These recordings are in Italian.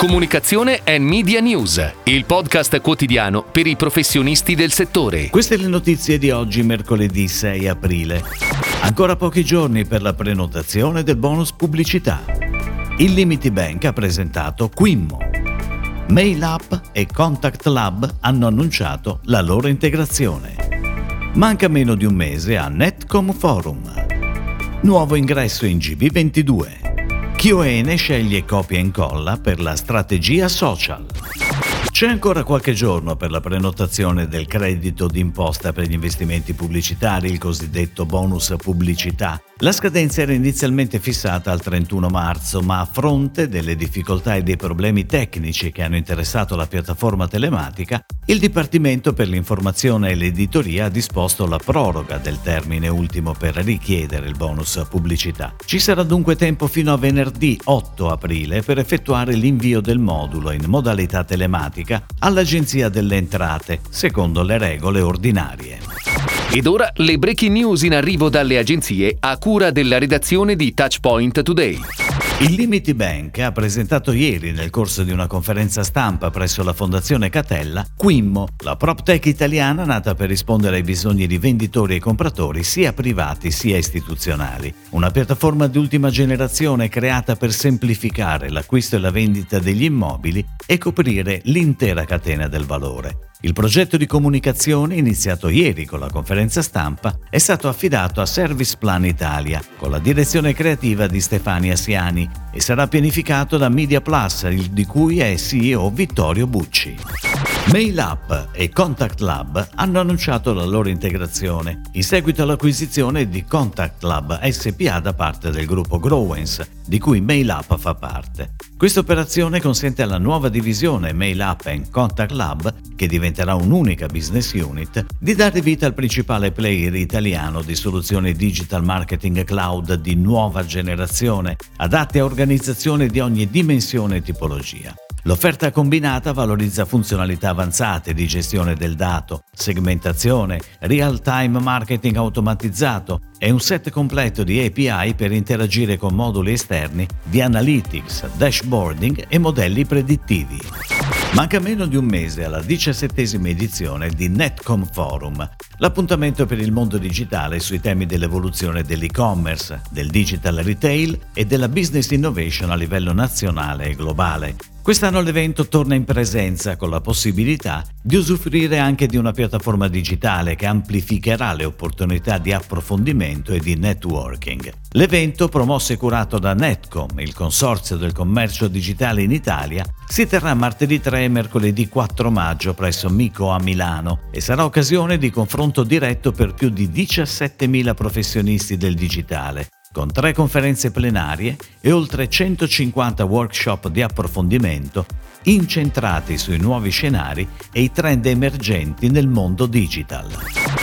Comunicazione e Media News, il podcast quotidiano per i professionisti del settore. Queste le notizie di oggi, mercoledì 6 aprile. Ancora pochi giorni per la prenotazione del bonus pubblicità. Il Limiti Bank ha presentato Quimmo. Mail App e Contact Lab hanno annunciato la loro integrazione. Manca meno di un mese a Netcom Forum. Nuovo ingresso in GB22. QN sceglie copia e incolla per la strategia social. C'è ancora qualche giorno per la prenotazione del credito d'imposta per gli investimenti pubblicitari, il cosiddetto bonus pubblicità. La scadenza era inizialmente fissata al 31 marzo, ma a fronte delle difficoltà e dei problemi tecnici che hanno interessato la piattaforma telematica, il Dipartimento per l'informazione e l'editoria ha disposto la proroga del termine ultimo per richiedere il bonus pubblicità. Ci sarà dunque tempo fino a venerdì 8 aprile per effettuare l'invio del modulo in modalità telematica all'Agenzia delle Entrate, secondo le regole ordinarie. Ed ora le breaking news in arrivo dalle agenzie a cura della redazione di Touchpoint Today. Il Limiti Bank ha presentato ieri nel corso di una conferenza stampa presso la Fondazione Catella Quimmo, la PropTech italiana nata per rispondere ai bisogni di venditori e compratori sia privati sia istituzionali. Una piattaforma di ultima generazione creata per semplificare l'acquisto e la vendita degli immobili e coprire l'intera catena del valore. Il progetto di comunicazione, iniziato ieri con la conferenza stampa, è stato affidato a Service Plan Italia, con la direzione creativa di Stefania Siani, e sarà pianificato da Media Plus, di cui è CEO Vittorio Bucci. Mail App e Contact Lab hanno annunciato la loro integrazione in seguito all'acquisizione di Contact Lab SPA da parte del gruppo Growens, di cui Mail App fa parte. Questa operazione consente alla nuova divisione Mail App e Contact Lab, che diventerà un'unica business unit, di dare vita al principale player italiano di soluzioni digital marketing cloud di nuova generazione, adatte a organizzazioni di ogni dimensione e tipologia. L'offerta combinata valorizza funzionalità avanzate di gestione del dato, segmentazione, real-time marketing automatizzato e un set completo di API per interagire con moduli esterni di analytics, dashboarding e modelli predittivi. Manca meno di un mese alla diciassettesima edizione di Netcom Forum, l'appuntamento per il mondo digitale sui temi dell'evoluzione dell'e-commerce, del digital retail e della business innovation a livello nazionale e globale, Quest'anno l'evento torna in presenza con la possibilità di usufruire anche di una piattaforma digitale che amplificherà le opportunità di approfondimento e di networking. L'evento, promosso e curato da Netcom, il consorzio del commercio digitale in Italia, si terrà martedì 3 e mercoledì 4 maggio presso Mico a Milano e sarà occasione di confronto diretto per più di 17.000 professionisti del digitale con tre conferenze plenarie e oltre 150 workshop di approfondimento incentrati sui nuovi scenari e i trend emergenti nel mondo digital.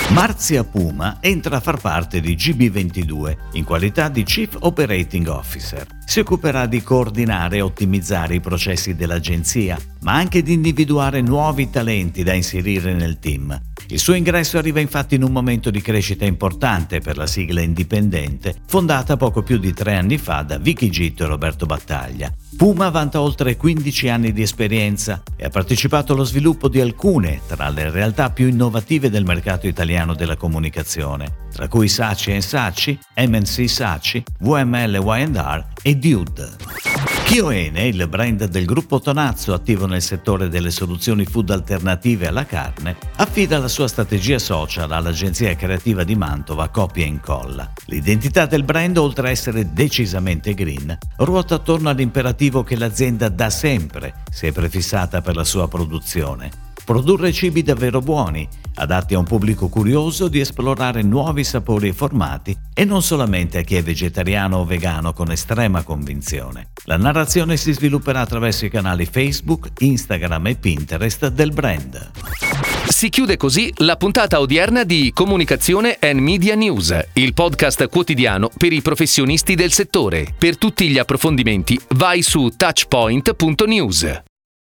Marzia Puma entra a far parte di GB22 in qualità di Chief Operating Officer. Si occuperà di coordinare e ottimizzare i processi dell'agenzia, ma anche di individuare nuovi talenti da inserire nel team il suo ingresso arriva infatti in un momento di crescita importante per la sigla indipendente, fondata poco più di tre anni fa da Vicky Gitto e Roberto Battaglia. Puma vanta oltre 15 anni di esperienza e ha partecipato allo sviluppo di alcune tra le realtà più innovative del mercato italiano della comunicazione, tra cui Saci Saci, MNC Saci, VML Y&R e Dude. Chioene, il brand del gruppo Tonazzo attivo nel settore delle soluzioni food alternative alla carne, affida la sua strategia social all'agenzia creativa di Mantova Copia e Incolla. L'identità del brand, oltre a essere decisamente green, ruota attorno all'imperativo che l'azienda da sempre si è prefissata per la sua produzione. Produrre cibi davvero buoni, adatti a un pubblico curioso di esplorare nuovi sapori e formati e non solamente a chi è vegetariano o vegano con estrema convinzione. La narrazione si svilupperà attraverso i canali Facebook, Instagram e Pinterest del brand. Si chiude così la puntata odierna di Comunicazione and Media News, il podcast quotidiano per i professionisti del settore. Per tutti gli approfondimenti vai su touchpoint.news.